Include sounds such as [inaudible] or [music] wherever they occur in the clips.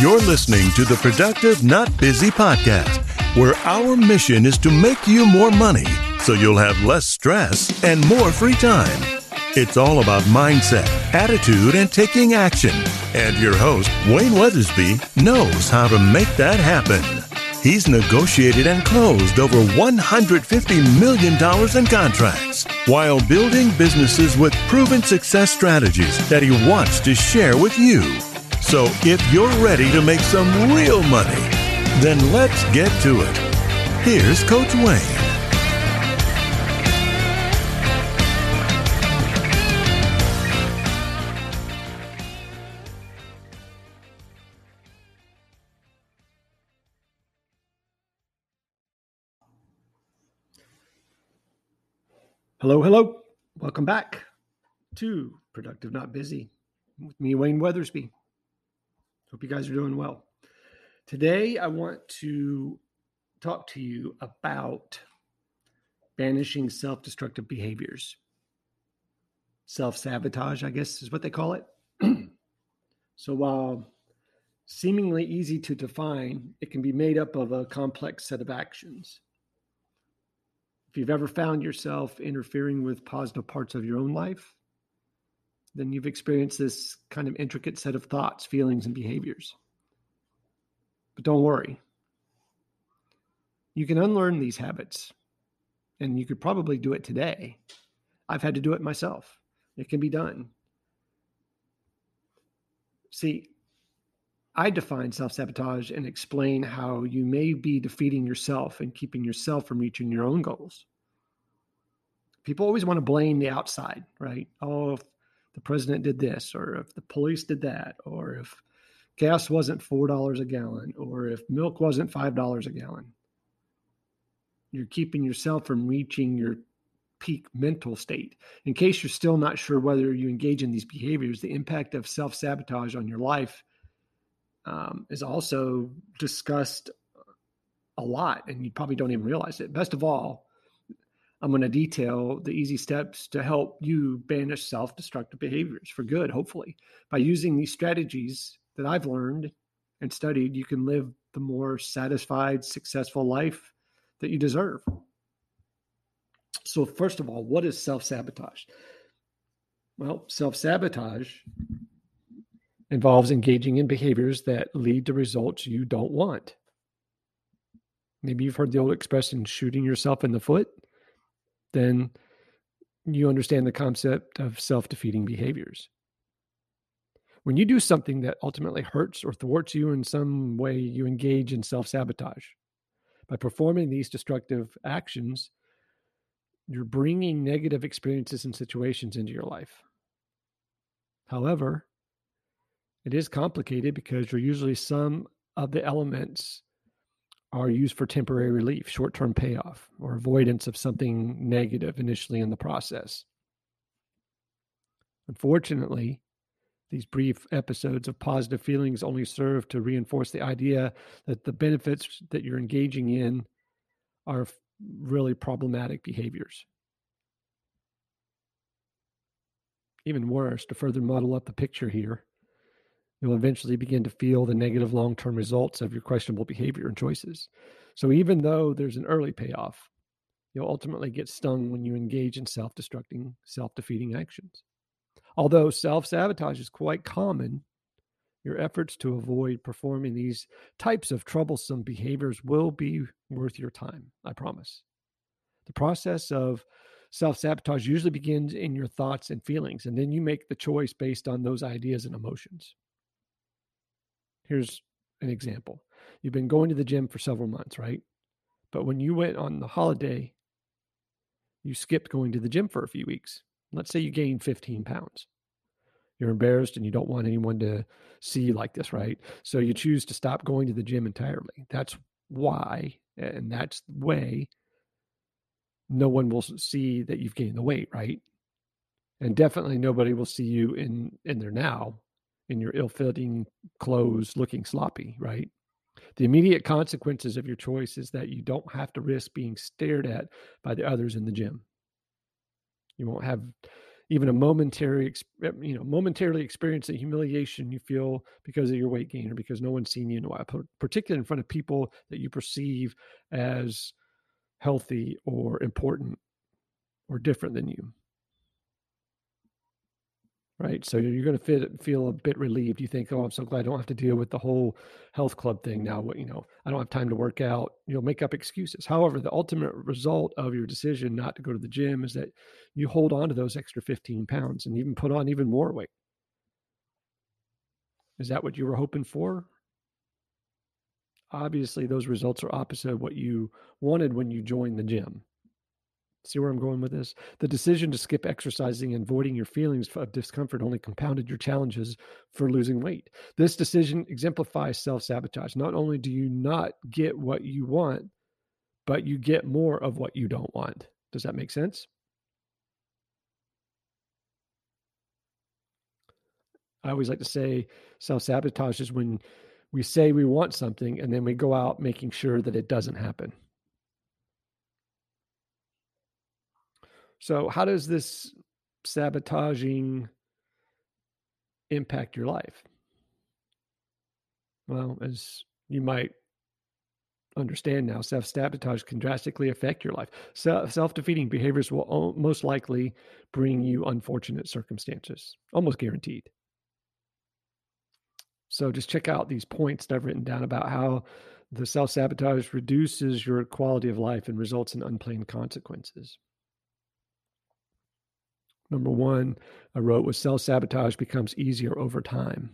You're listening to the Productive Not Busy podcast, where our mission is to make you more money so you'll have less stress and more free time. It's all about mindset, attitude, and taking action. And your host, Wayne Weathersby, knows how to make that happen. He's negotiated and closed over $150 million in contracts while building businesses with proven success strategies that he wants to share with you. So if you're ready to make some real money, then let's get to it. Here's Coach Wayne. Hello, hello. Welcome back to Productive Not Busy with me, Wayne Weathersby. Hope you guys are doing well. Today, I want to talk to you about banishing self destructive behaviors. Self sabotage, I guess, is what they call it. [clears throat] so, while seemingly easy to define, it can be made up of a complex set of actions if you've ever found yourself interfering with positive parts of your own life, then you've experienced this kind of intricate set of thoughts, feelings, and behaviors. But don't worry. You can unlearn these habits, and you could probably do it today. I've had to do it myself. It can be done. See, I define self sabotage and explain how you may be defeating yourself and keeping yourself from reaching your own goals. People always want to blame the outside, right? Oh, the president did this, or if the police did that, or if gas wasn't $4 a gallon, or if milk wasn't $5 a gallon. You're keeping yourself from reaching your peak mental state. In case you're still not sure whether you engage in these behaviors, the impact of self sabotage on your life um, is also discussed a lot, and you probably don't even realize it. Best of all, I'm going to detail the easy steps to help you banish self destructive behaviors for good, hopefully. By using these strategies that I've learned and studied, you can live the more satisfied, successful life that you deserve. So, first of all, what is self sabotage? Well, self sabotage involves engaging in behaviors that lead to results you don't want. Maybe you've heard the old expression shooting yourself in the foot. Then you understand the concept of self defeating behaviors. When you do something that ultimately hurts or thwarts you in some way, you engage in self sabotage. By performing these destructive actions, you're bringing negative experiences and situations into your life. However, it is complicated because you're usually some of the elements are used for temporary relief, short term payoff, or avoidance of something negative initially in the process. Unfortunately, these brief episodes of positive feelings only serve to reinforce the idea that the benefits that you're engaging in are really problematic behaviors. Even worse, to further muddle up the picture here, you'll eventually begin to feel the negative long term results of your questionable behavior and choices. So, even though there's an early payoff, you'll ultimately get stung when you engage in self destructing, self defeating actions. Although self sabotage is quite common, your efforts to avoid performing these types of troublesome behaviors will be worth your time, I promise. The process of self sabotage usually begins in your thoughts and feelings, and then you make the choice based on those ideas and emotions. Here's an example. You've been going to the gym for several months, right? But when you went on the holiday, you skipped going to the gym for a few weeks. Let's say you gained 15 pounds. You're embarrassed and you don't want anyone to see you like this, right? So you choose to stop going to the gym entirely. That's why, and that's the way no one will see that you've gained the weight, right? And definitely nobody will see you in in there now in your ill-fitting clothes looking sloppy, right? The immediate consequences of your choice is that you don't have to risk being stared at by the others in the gym. You won't have even a momentary, eh, you know, momentarily experience the humiliation you feel because of your weight gain or because no one's seen you in a while, particularly in front of people that you perceive as healthy or important or different than you right? So you're going to feel a bit relieved. You think, oh, I'm so glad I don't have to deal with the whole health club thing now. What you know, I don't have time to work out. You'll make up excuses. However, the ultimate result of your decision not to go to the gym is that you hold on to those extra 15 pounds and even put on even more weight. Is that what you were hoping for? Obviously, those results are opposite of what you wanted when you joined the gym. See where I'm going with this? The decision to skip exercising and avoiding your feelings of discomfort only compounded your challenges for losing weight. This decision exemplifies self sabotage. Not only do you not get what you want, but you get more of what you don't want. Does that make sense? I always like to say self sabotage is when we say we want something and then we go out making sure that it doesn't happen. So, how does this sabotaging impact your life? Well, as you might understand now, self sabotage can drastically affect your life. Self defeating behaviors will most likely bring you unfortunate circumstances, almost guaranteed. So just check out these points that I've written down about how the self sabotage reduces your quality of life and results in unplanned consequences. Number one, I wrote was self sabotage becomes easier over time.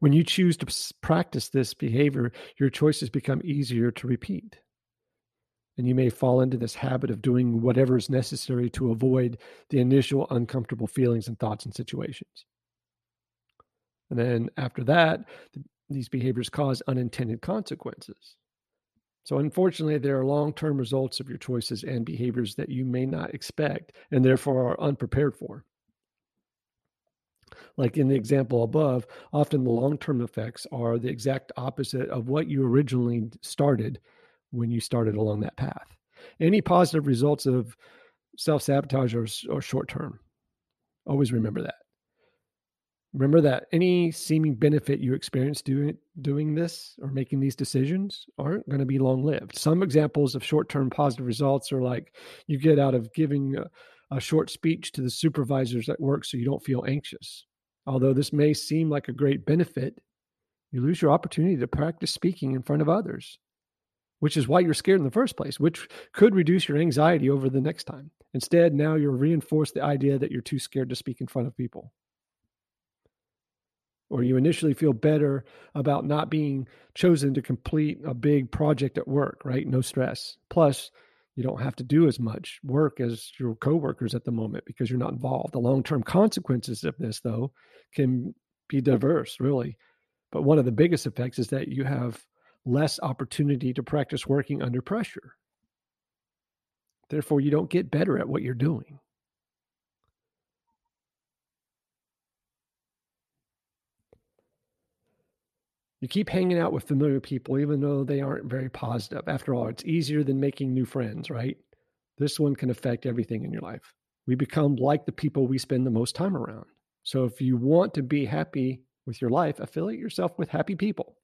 When you choose to practice this behavior, your choices become easier to repeat. And you may fall into this habit of doing whatever is necessary to avoid the initial uncomfortable feelings and thoughts and situations. And then after that, these behaviors cause unintended consequences. So, unfortunately, there are long term results of your choices and behaviors that you may not expect and therefore are unprepared for. Like in the example above, often the long term effects are the exact opposite of what you originally started when you started along that path. Any positive results of self sabotage are, are short term. Always remember that. Remember that any seeming benefit you experience doing doing this or making these decisions aren't going to be long lived. Some examples of short term positive results are like you get out of giving a, a short speech to the supervisors at work so you don't feel anxious. Although this may seem like a great benefit, you lose your opportunity to practice speaking in front of others, which is why you're scared in the first place, which could reduce your anxiety over the next time. Instead, now you're reinforced the idea that you're too scared to speak in front of people or you initially feel better about not being chosen to complete a big project at work, right? No stress. Plus, you don't have to do as much work as your coworkers at the moment because you're not involved. The long term consequences of this, though, can be diverse, really. But one of the biggest effects is that you have less opportunity to practice working under pressure. Therefore, you don't get better at what you're doing. You keep hanging out with familiar people, even though they aren't very positive. After all, it's easier than making new friends, right? This one can affect everything in your life. We become like the people we spend the most time around. So if you want to be happy with your life, affiliate yourself with happy people.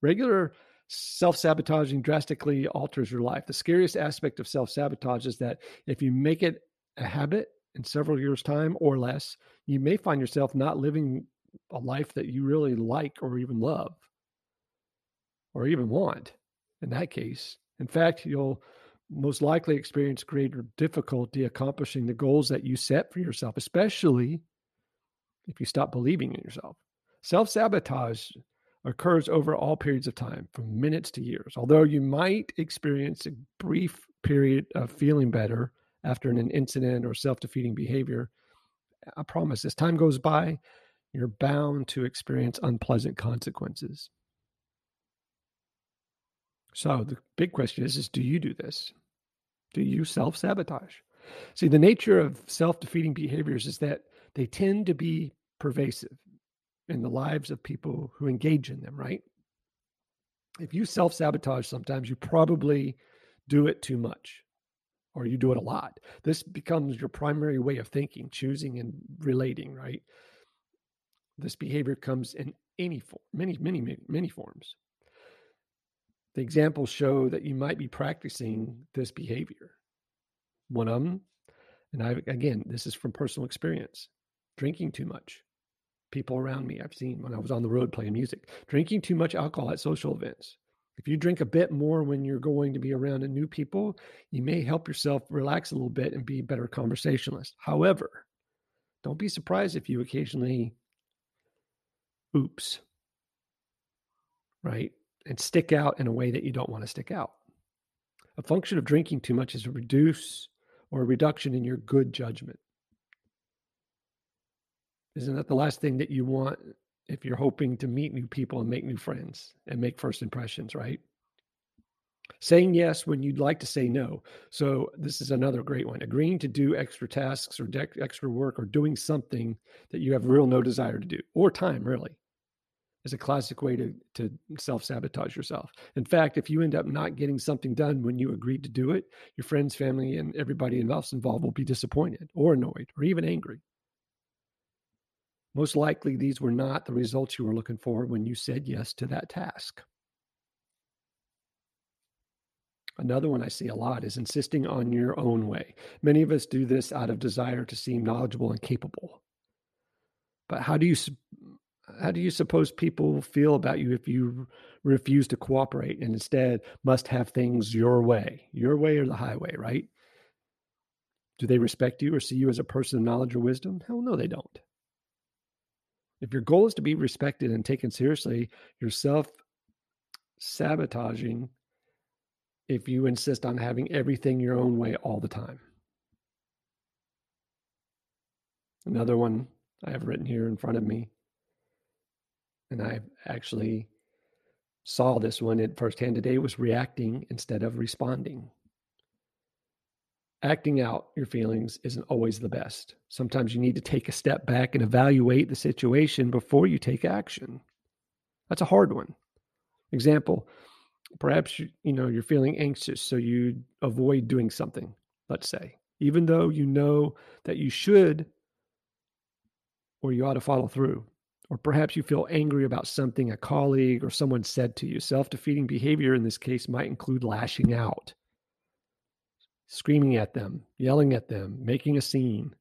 Regular self sabotaging drastically alters your life. The scariest aspect of self sabotage is that if you make it a habit in several years' time or less, you may find yourself not living a life that you really like or even love or even want in that case. In fact, you'll most likely experience greater difficulty accomplishing the goals that you set for yourself, especially if you stop believing in yourself. Self sabotage occurs over all periods of time, from minutes to years. Although you might experience a brief period of feeling better after an incident or self defeating behavior, I promise as time goes by, you're bound to experience unpleasant consequences. So the big question is, is do you do this? Do you self-sabotage? See, the nature of self-defeating behaviors is that they tend to be pervasive in the lives of people who engage in them, right? If you self-sabotage sometimes, you probably do it too much. or you do it a lot. This becomes your primary way of thinking, choosing, and relating, right? This behavior comes in any form, many, many, many, many forms. The examples show that you might be practicing this behavior. One of them, and I again, this is from personal experience, drinking too much. People around me I've seen when I was on the road playing music, drinking too much alcohol at social events. If you drink a bit more when you're going to be around new people, you may help yourself relax a little bit and be a better conversationalist. However, don't be surprised if you occasionally oops, right? And stick out in a way that you don't want to stick out. A function of drinking too much is a reduce or a reduction in your good judgment. Isn't that the last thing that you want if you're hoping to meet new people and make new friends and make first impressions, right? Saying yes when you'd like to say no. So, this is another great one. Agreeing to do extra tasks or de- extra work or doing something that you have real no desire to do or time, really, is a classic way to, to self sabotage yourself. In fact, if you end up not getting something done when you agreed to do it, your friends, family, and everybody else involved will be disappointed or annoyed or even angry. Most likely, these were not the results you were looking for when you said yes to that task. Another one I see a lot is insisting on your own way. Many of us do this out of desire to seem knowledgeable and capable. But how do you how do you suppose people feel about you if you refuse to cooperate and instead must have things your way, your way or the highway, right? Do they respect you or see you as a person of knowledge or wisdom? Hell no, they don't. If your goal is to be respected and taken seriously, you're self sabotaging if you insist on having everything your own way all the time. Another one I have written here in front of me, and I actually saw this one at firsthand today, was reacting instead of responding acting out your feelings isn't always the best. Sometimes you need to take a step back and evaluate the situation before you take action. That's a hard one. Example, perhaps you, know you're feeling anxious so you avoid doing something, let's say, even though you know that you should or you ought to follow through. Or perhaps you feel angry about something a colleague or someone said to you. Self defeating behavior in this case might include lashing out screaming at them, yelling at them, making a scene,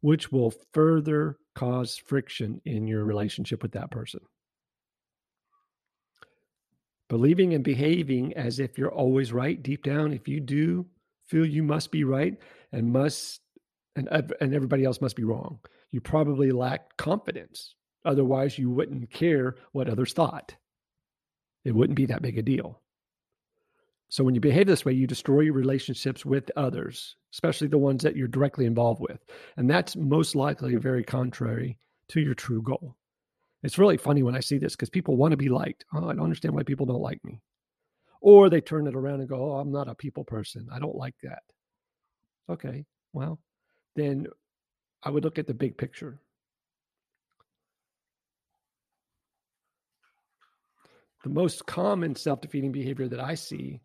which will further cause friction in your relationship with that person. Believing and behaving as if you're always right deep down, if you do feel you must be right and must and and everybody else must be wrong, you probably lack confidence. Otherwise, you wouldn't care what others thought. It wouldn't be that big a deal. So when you behave this way, you destroy your relationships with others, especially the ones that you're directly involved with. And that's most likely very contrary to your true goal. It's really funny when I see this because people want to be liked. Oh, I don't understand why people don't like me. Or they turn it around and go, Oh, I'm not a people person. I don't like that. Okay, well, then I would look at the big picture. The most common self defeating behavior that I see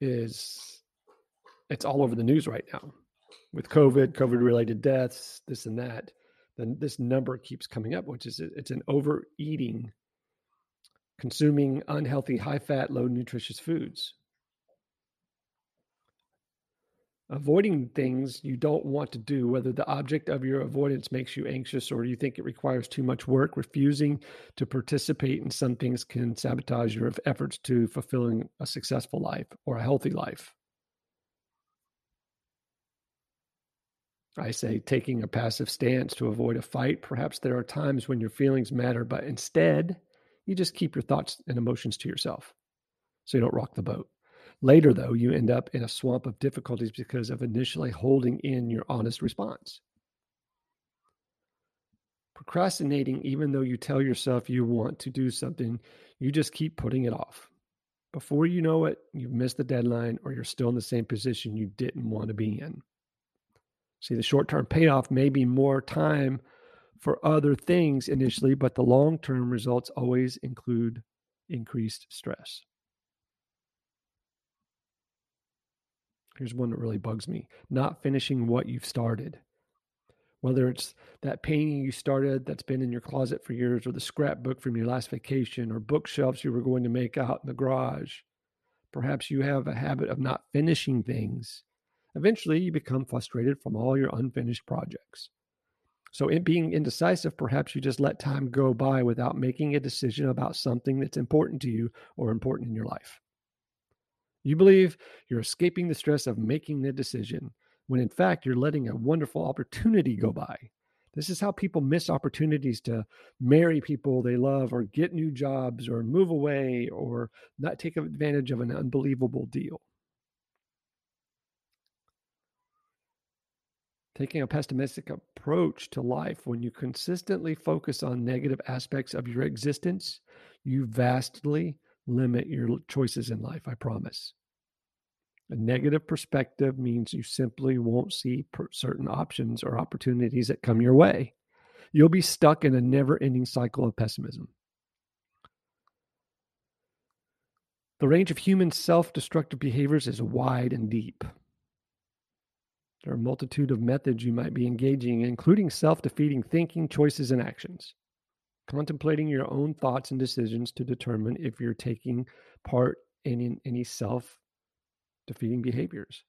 is it's all over the news right now with COVID, COVID related deaths, this and that. Then this number keeps coming up, which is it's an overeating, consuming unhealthy, high fat, low nutritious foods. Avoiding things you don't want to do, whether the object of your avoidance makes you anxious or you think it requires too much work, refusing to participate in some things can sabotage your efforts to fulfilling a successful life or a healthy life. I say taking a passive stance to avoid a fight. Perhaps there are times when your feelings matter, but instead, you just keep your thoughts and emotions to yourself so you don't rock the boat. Later, though, you end up in a swamp of difficulties because of initially holding in your honest response. Procrastinating, even though you tell yourself you want to do something, you just keep putting it off. Before you know it, you've missed the deadline or you're still in the same position you didn't want to be in. See, the short term payoff may be more time for other things initially, but the long term results always include increased stress. Here's one that really bugs me not finishing what you've started. Whether it's that painting you started that's been in your closet for years, or the scrapbook from your last vacation, or bookshelves you were going to make out in the garage. Perhaps you have a habit of not finishing things. Eventually, you become frustrated from all your unfinished projects. So, in being indecisive, perhaps you just let time go by without making a decision about something that's important to you or important in your life. You believe you're escaping the stress of making the decision when in fact you're letting a wonderful opportunity go by. This is how people miss opportunities to marry people they love or get new jobs or move away or not take advantage of an unbelievable deal. Taking a pessimistic approach to life when you consistently focus on negative aspects of your existence, you vastly limit your choices in life, I promise. A negative perspective means you simply won't see certain options or opportunities that come your way. You'll be stuck in a never ending cycle of pessimism. The range of human self destructive behaviors is wide and deep. There are a multitude of methods you might be engaging including self defeating thinking, choices, and actions. Contemplating your own thoughts and decisions to determine if you're taking part in any self defeating behaviors.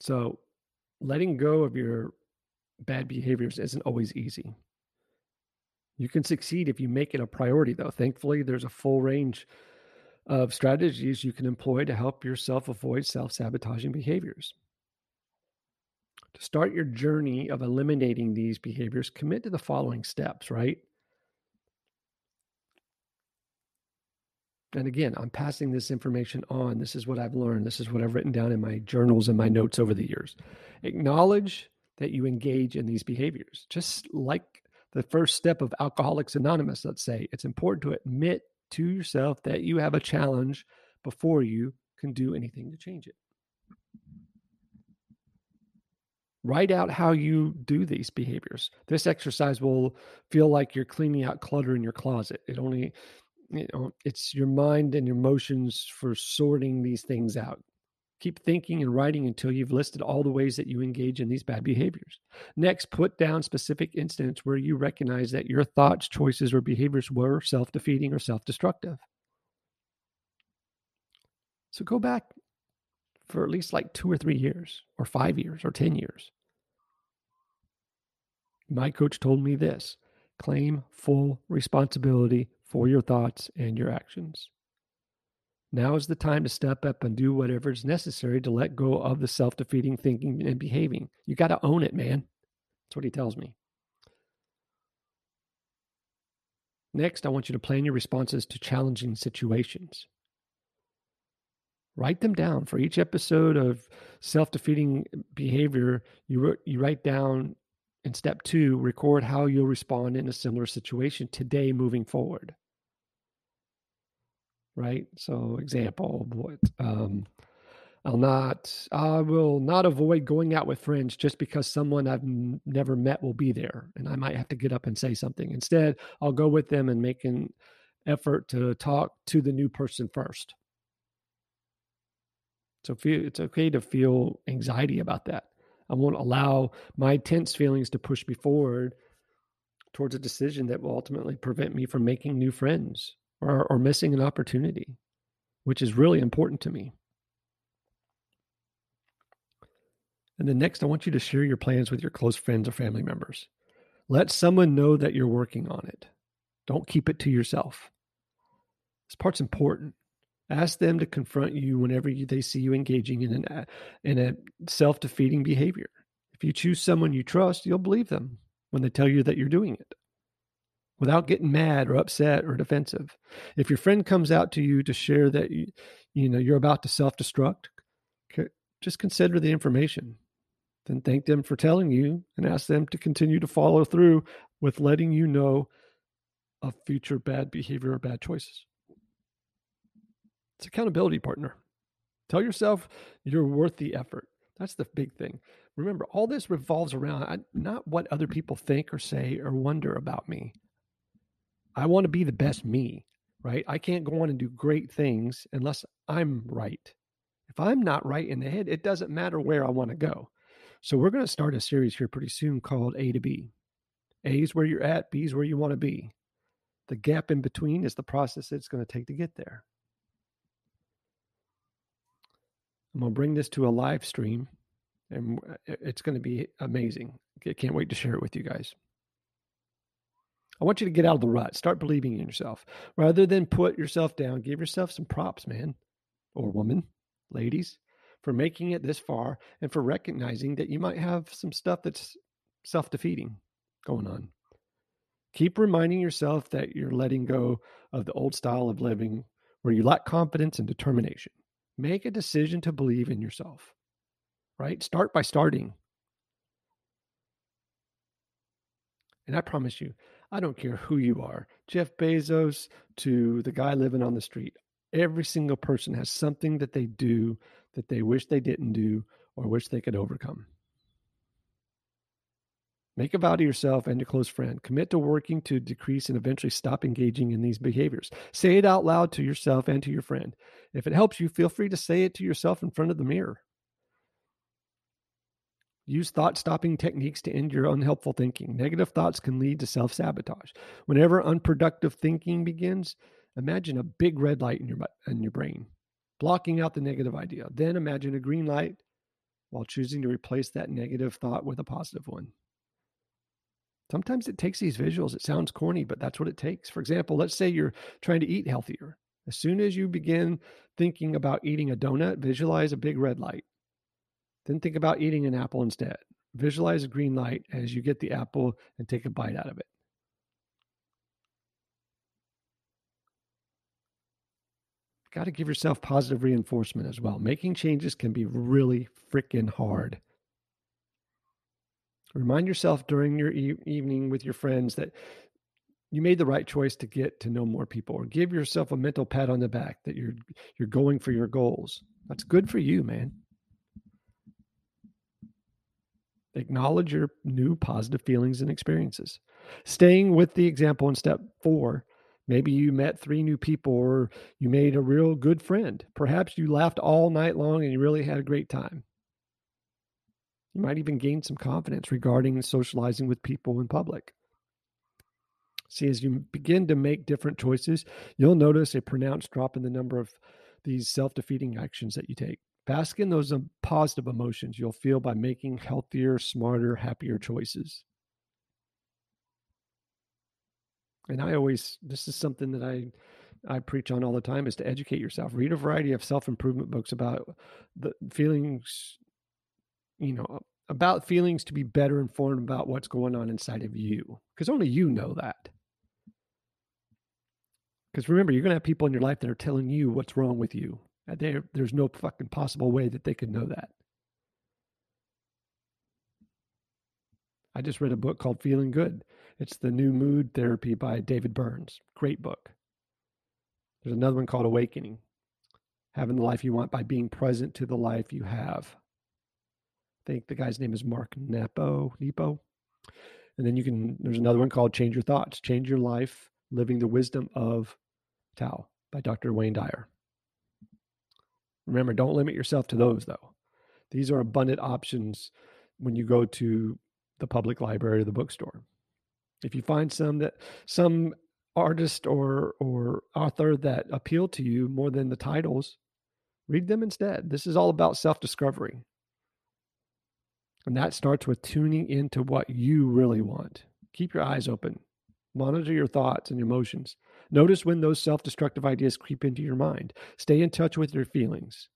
So, letting go of your bad behaviors isn't always easy. You can succeed if you make it a priority, though. Thankfully, there's a full range of strategies you can employ to help yourself avoid self sabotaging behaviors. To start your journey of eliminating these behaviors, commit to the following steps, right? And again, I'm passing this information on. This is what I've learned. This is what I've written down in my journals and my notes over the years. Acknowledge that you engage in these behaviors. Just like the first step of Alcoholics Anonymous, let's say, it's important to admit to yourself that you have a challenge before you can do anything to change it. Write out how you do these behaviors. This exercise will feel like you're cleaning out clutter in your closet. It only you know it's your mind and your emotions for sorting these things out keep thinking and writing until you've listed all the ways that you engage in these bad behaviors. Next put down specific incidents where you recognize that your thoughts choices or behaviors were self-defeating or self-destructive. So go back for at least like two or three years or five years or ten years. My coach told me this claim full responsibility for your thoughts and your actions. Now is the time to step up and do whatever is necessary to let go of the self defeating thinking and behaving. You got to own it, man. That's what he tells me. Next, I want you to plan your responses to challenging situations. Write them down for each episode of self defeating behavior. You, you write down in step two, record how you'll respond in a similar situation today moving forward. Right? So, example, what um, I'll not, I will not avoid going out with friends just because someone I've n- never met will be there and I might have to get up and say something. Instead, I'll go with them and make an effort to talk to the new person first. So, feel, it's okay to feel anxiety about that. I won't allow my tense feelings to push me forward towards a decision that will ultimately prevent me from making new friends or, or missing an opportunity, which is really important to me. And then next, I want you to share your plans with your close friends or family members. Let someone know that you're working on it. Don't keep it to yourself. This part's important. Ask them to confront you whenever you, they see you engaging in an uh, in a self defeating behavior. If you choose someone you trust, you'll believe them when they tell you that you're doing it, without getting mad or upset or defensive. If your friend comes out to you to share that you, you know you're about to self destruct, just consider the information. Then thank them for telling you and ask them to continue to follow through with letting you know of future bad behavior or bad choices. It's accountability partner. Tell yourself you're worth the effort. That's the big thing. Remember, all this revolves around not what other people think or say or wonder about me. I want to be the best me, right? I can't go on and do great things unless I'm right. If I'm not right in the head, it doesn't matter where I want to go. So we're going to start a series here pretty soon called A to B. A is where you're at, B is where you want to be. The gap in between is the process it's going to take to get there. I'm going to bring this to a live stream and uh, it's going to be amazing. I can't wait to share it with you guys. I want you to get out of the rut. Start believing in yourself. Rather than put yourself down, give yourself some props, man or woman, ladies, for making it this far and for recognizing that you might have some stuff that's self defeating going on. Keep reminding yourself that you're letting go of the old style of living where you lack confidence and determination. Make a decision to believe in yourself, right? Start by starting. And I promise you, I don't care who you are, Jeff Bezos to the guy living on the street. Every single person has something that they do that they wish they didn't do or wish they could overcome. Make a vow to yourself and your close friend. Commit to working to decrease and eventually stop engaging in these behaviors. Say it out loud to yourself and to your friend. If it helps you, feel free to say it to yourself in front of the mirror. Use thought stopping techniques to end your unhelpful thinking. Negative thoughts can lead to self sabotage. Whenever unproductive thinking begins, imagine a big red light in your, in your brain, blocking out the negative idea. Then imagine a green light while choosing to replace that negative thought with a positive one. Sometimes it takes these visuals. It sounds corny, but that's what it takes. For example, let's say you're trying to eat healthier. As soon as you begin thinking about eating a donut, visualize a big red light. Then think about eating an apple instead. Visualize a green light as you get the apple and take a bite out of it. Got to give yourself positive reinforcement as well. Making changes can be really freaking hard. Remind yourself during your e- evening with your friends that you made the right choice to get to know more people or give yourself a mental pat on the back that you're you're going for your goals. That's good for you, man. Acknowledge your new positive feelings and experiences. Staying with the example in step 4, maybe you met three new people or you made a real good friend. Perhaps you laughed all night long and you really had a great time. You might even gain some confidence regarding socializing with people in public. See, as you begin to make different choices, you'll notice a pronounced drop in the number of these self defeating actions that you take. Bask in those um, positive emotions you'll feel by making healthier, smarter, happier choices. And I always, this is something that I I preach on all the time is to educate yourself. Read a variety of self improvement books about the feelings you know, about feelings to be better informed about what's going on inside of you because only you know that. Because remember, you're going to have people in your life that are telling you what's wrong with you. Uh, there, there's no fucking possible way that they could know that. I just read a book called Feeling Good. It's the new mood therapy by David Burns. Great book. There's another one called Awakening Having the Life You Want by Being Present to the Life You Have I think the guy's name is Mark Nepo. Nepo. And then you can, there's another one called Change Your Thoughts, Change Your Life, Living the Wisdom of Tao by Dr. Wayne Dyer. Remember, don't limit yourself to those, though. These are abundant options when you go to the public library or the bookstore. If you find some that some artist or or author that appeal to you more than the titles, read them instead. This is all about self-discovery. And that starts with tuning into what you really want. Keep your eyes open. Monitor your thoughts and emotions. Notice when those self destructive ideas creep into your mind. Stay in touch with your feelings.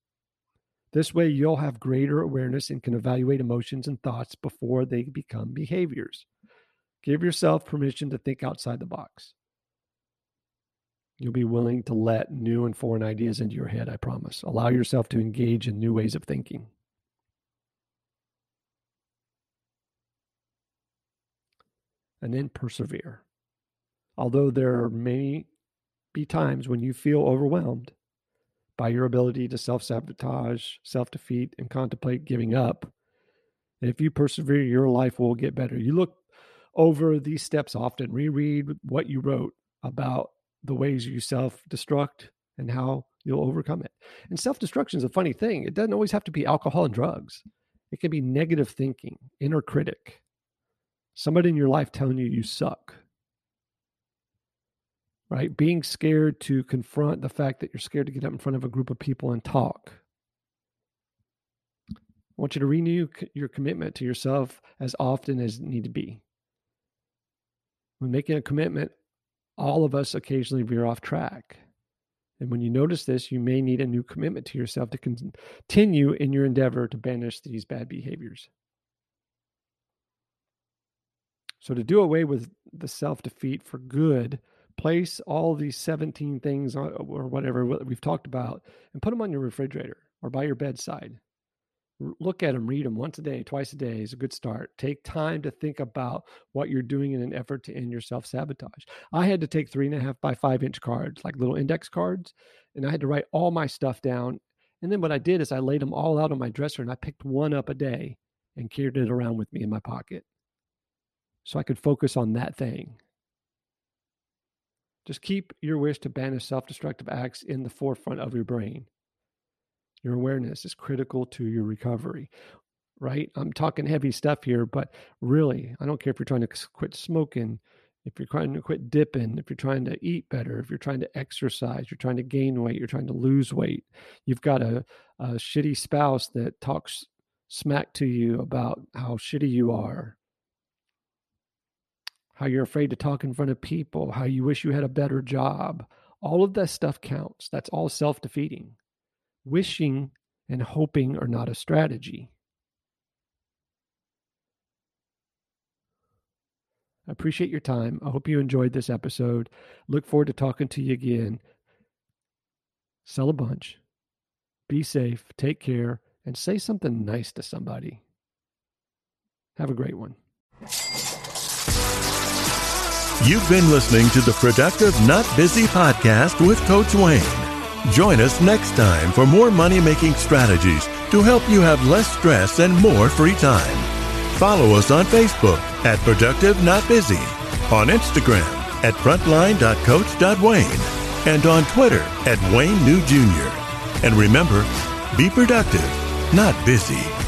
This way, you'll have greater awareness and can evaluate emotions and thoughts before they become behaviors. Give yourself permission to think outside the box. You'll be willing to let new and foreign ideas into your head, I promise. Allow yourself to engage in new ways of thinking. and then persevere. Although there may be times when you feel overwhelmed by your ability to self sabotage, self defeat, and contemplate giving up, if you persevere, your life will get better. You look over these steps often, reread what you wrote about the ways you self destruct and how you'll overcome it. And self destruction is a funny thing. It doesn't always have to be alcohol and drugs, it can be negative thinking, inner critic, somebody in your life telling you you suck. Right? Being scared to confront the fact that you're scared to get up in front of a group of people and talk. I want you to renew your commitment to yourself as often as need to be. When making a commitment, all of us occasionally veer off track. And when you notice this, you may need a new commitment to yourself to continue in your endeavor to banish these bad behaviors. So, to do away with the self defeat for good, place all these 17 things or whatever we've talked about and put them on your refrigerator or by your bedside look at them, read them once a day, twice a day is a good start. Take time to think about what you're doing in an effort to end your self sabotage. I had to take three and a half by five inch cards, like little index cards, and I had to write all my stuff down. And then what I did is I laid them all out on my dresser and I picked one up a day and carried it around with me in my pocket so I could focus on that thing. Just keep your wish to banish self destructive acts in the forefront of your brain. Your awareness is critical to your recovery, right? I'm talking heavy stuff here, but really, I don't care if you're trying to quit smoking, if you're trying to quit dipping, if you're trying to eat better, if you're trying to exercise, you're trying to gain weight, you're trying to lose weight, you've got a, a shitty spouse that talks smack to you about how shitty you are, how you're afraid to talk in front of people, how you wish you had a better job. All of that stuff counts. That's all self defeating. Wishing and hoping are not a strategy. I appreciate your time. I hope you enjoyed this episode. Look forward to talking to you again. Sell a bunch. Be safe. Take care. And say something nice to somebody. Have a great one. You've been listening to the Productive Not Busy podcast with Coach Wayne. Join us next time for more money making strategies to help you have less stress and more free time. Follow us on Facebook at Productive Not Busy, on Instagram at frontline.coach.wayne, and on Twitter at Wayne New Jr. And remember, be productive, not busy.